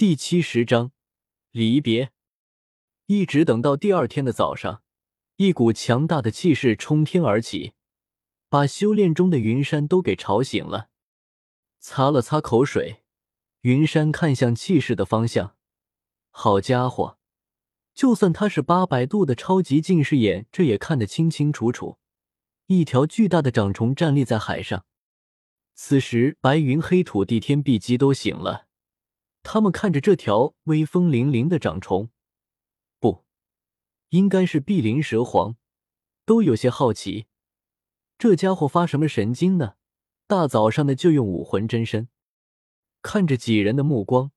第七十章离别。一直等到第二天的早上，一股强大的气势冲天而起，把修炼中的云山都给吵醒了。擦了擦口水，云山看向气势的方向。好家伙，就算他是八百度的超级近视眼，这也看得清清楚楚。一条巨大的掌虫站立在海上。此时，白云、黑土、地天、碧姬都醒了。他们看着这条威风凛凛的长虫，不，应该是碧鳞蛇皇，都有些好奇，这家伙发什么神经呢？大早上的就用武魂真身。看着几人的目光，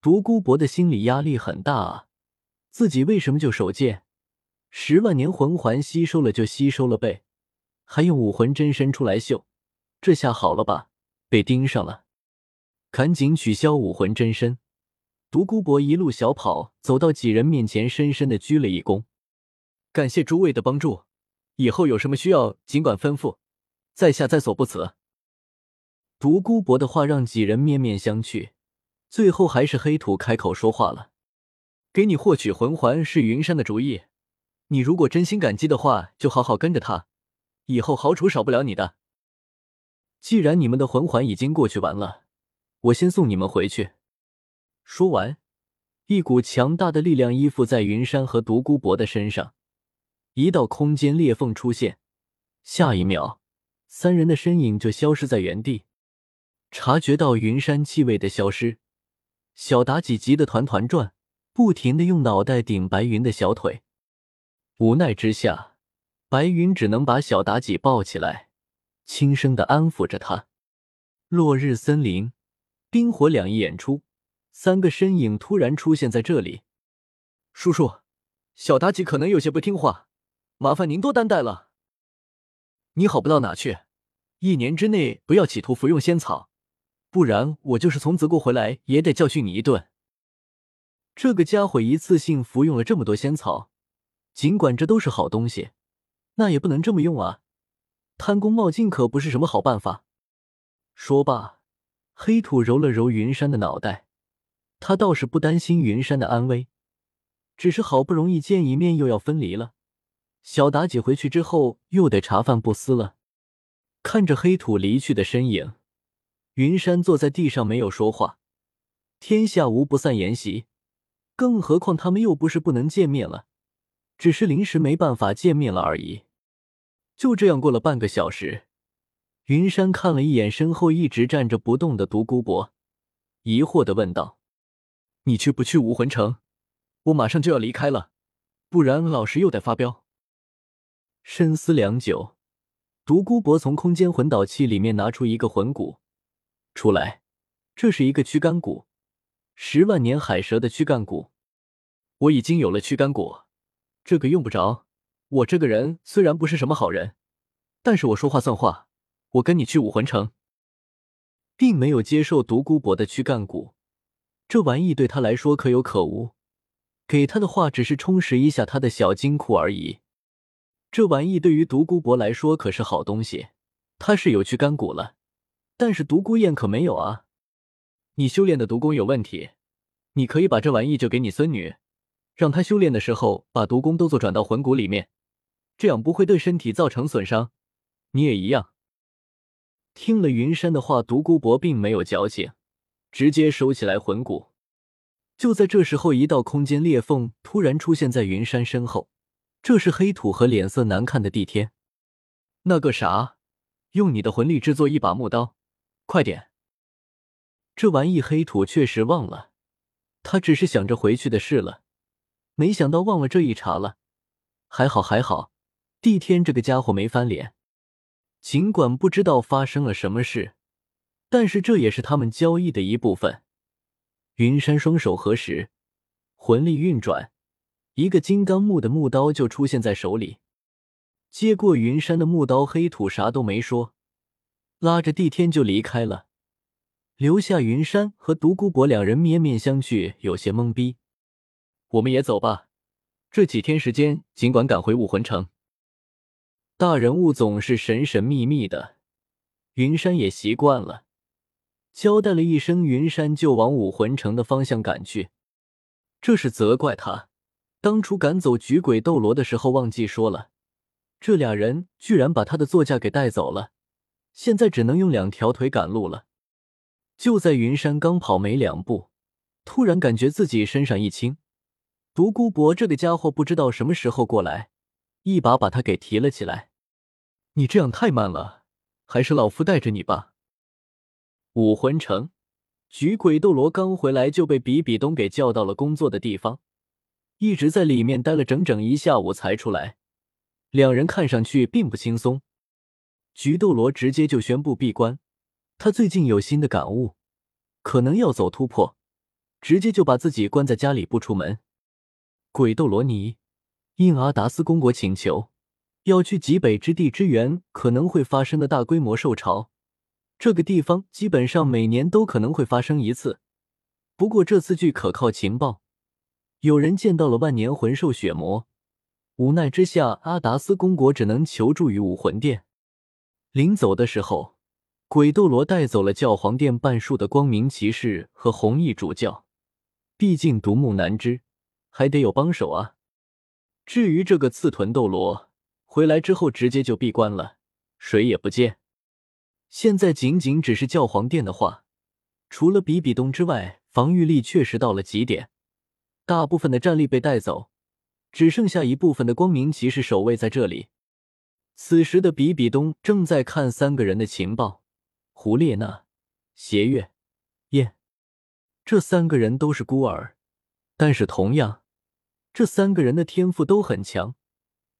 独孤博的心理压力很大啊！自己为什么就手贱？十万年魂环吸收了就吸收了呗，还用武魂真身出来秀？这下好了吧？被盯上了。赶紧取消武魂真身！独孤博一路小跑走到几人面前，深深的鞠了一躬，感谢诸位的帮助，以后有什么需要尽管吩咐，在下在所不辞。独孤博的话让几人面面相觑，最后还是黑土开口说话了：“给你获取魂环是云山的主意，你如果真心感激的话，就好好跟着他，以后好处少不了你的。既然你们的魂环已经过去完了。”我先送你们回去。说完，一股强大的力量依附在云山和独孤博的身上，一道空间裂缝出现。下一秒，三人的身影就消失在原地。察觉到云山气味的消失，小妲己急得团团转，不停的用脑袋顶白云的小腿。无奈之下，白云只能把小妲己抱起来，轻声的安抚着她。落日森林。冰火两仪演出，三个身影突然出现在这里。叔叔，小妲己可能有些不听话，麻烦您多担待了。你好不到哪去，一年之内不要企图服用仙草，不然我就是从泽国回来也得教训你一顿。这个家伙一次性服用了这么多仙草，尽管这都是好东西，那也不能这么用啊！贪功冒进可不是什么好办法。说罢。黑土揉了揉云山的脑袋，他倒是不担心云山的安危，只是好不容易见一面又要分离了。小妲己回去之后又得茶饭不思了。看着黑土离去的身影，云山坐在地上没有说话。天下无不散筵席，更何况他们又不是不能见面了，只是临时没办法见面了而已。就这样过了半个小时。云山看了一眼身后一直站着不动的独孤博，疑惑的问道：“你去不去武魂城？我马上就要离开了，不然老师又得发飙。”深思良久，独孤博从空间魂导器里面拿出一个魂骨出来，这是一个躯干骨，十万年海蛇的躯干骨。我已经有了躯干骨，这个用不着。我这个人虽然不是什么好人，但是我说话算话。我跟你去武魂城，并没有接受独孤博的躯干骨，这玩意对他来说可有可无。给他的话只是充实一下他的小金库而已。这玩意对于独孤博来说可是好东西。他是有躯干骨了，但是独孤雁可没有啊。你修炼的毒功有问题，你可以把这玩意就给你孙女，让她修炼的时候把毒功都做转到魂骨里面，这样不会对身体造成损伤。你也一样。听了云山的话，独孤博并没有矫情，直接收起来魂骨。就在这时候，一道空间裂缝突然出现在云山身后，这是黑土和脸色难看的地天。那个啥，用你的魂力制作一把木刀，快点！这玩意黑土确实忘了，他只是想着回去的事了，没想到忘了这一茬了。还好还好，地天这个家伙没翻脸。尽管不知道发生了什么事，但是这也是他们交易的一部分。云山双手合十，魂力运转，一个金刚木的木刀就出现在手里。接过云山的木刀，黑土啥都没说，拉着地天就离开了，留下云山和独孤博两人面面相觑，有些懵逼。我们也走吧，这几天时间，尽管赶回武魂城。大人物总是神神秘秘的，云山也习惯了。交代了一声，云山就往武魂城的方向赶去。这是责怪他当初赶走菊鬼斗罗的时候忘记说了，这俩人居然把他的座驾给带走了，现在只能用两条腿赶路了。就在云山刚跑没两步，突然感觉自己身上一轻，独孤博这个家伙不知道什么时候过来，一把把他给提了起来。你这样太慢了，还是老夫带着你吧。武魂城，菊鬼斗罗刚回来就被比比东给叫到了工作的地方，一直在里面待了整整一下午才出来。两人看上去并不轻松。菊斗罗直接就宣布闭关，他最近有新的感悟，可能要走突破，直接就把自己关在家里不出门。鬼斗罗尼应阿达斯公国请求，要去极北之地支援可能会发生的大规模兽潮。这个地方基本上每年都可能会发生一次，不过这次据可靠情报，有人见到了万年魂兽血魔。无奈之下，阿达斯公国只能求助于武魂殿。临走的时候，鬼斗罗带走了教皇殿半数的光明骑士和红衣主教，毕竟独木难支，还得有帮手啊。至于这个刺豚斗罗，回来之后直接就闭关了，谁也不见。现在仅仅只是教皇殿的话，除了比比东之外，防御力确实到了极点。大部分的战力被带走，只剩下一部分的光明骑士守卫在这里。此时的比比东正在看三个人的情报：胡列娜、邪月、燕。这三个人都是孤儿，但是同样，这三个人的天赋都很强。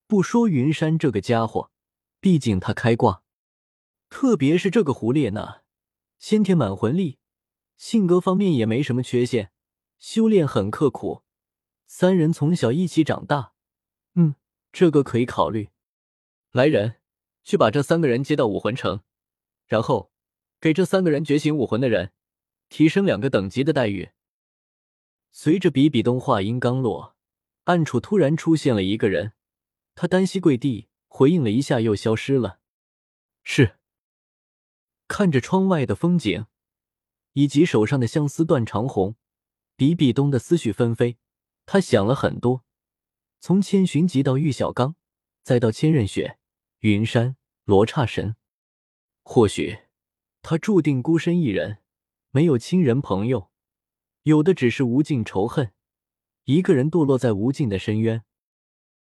不说云山这个家伙，毕竟他开挂。特别是这个胡列娜，先天满魂力，性格方面也没什么缺陷，修炼很刻苦。三人从小一起长大，嗯，这个可以考虑。来人，去把这三个人接到武魂城，然后给这三个人觉醒武魂的人提升两个等级的待遇。随着比比东话音刚落，暗处突然出现了一个人，他单膝跪地回应了一下，又消失了。是。看着窗外的风景，以及手上的相思断肠红，比比东的思绪纷飞。他想了很多，从千寻疾到玉小刚，再到千仞雪、云山、罗刹神，或许他注定孤身一人，没有亲人朋友，有的只是无尽仇恨，一个人堕落在无尽的深渊。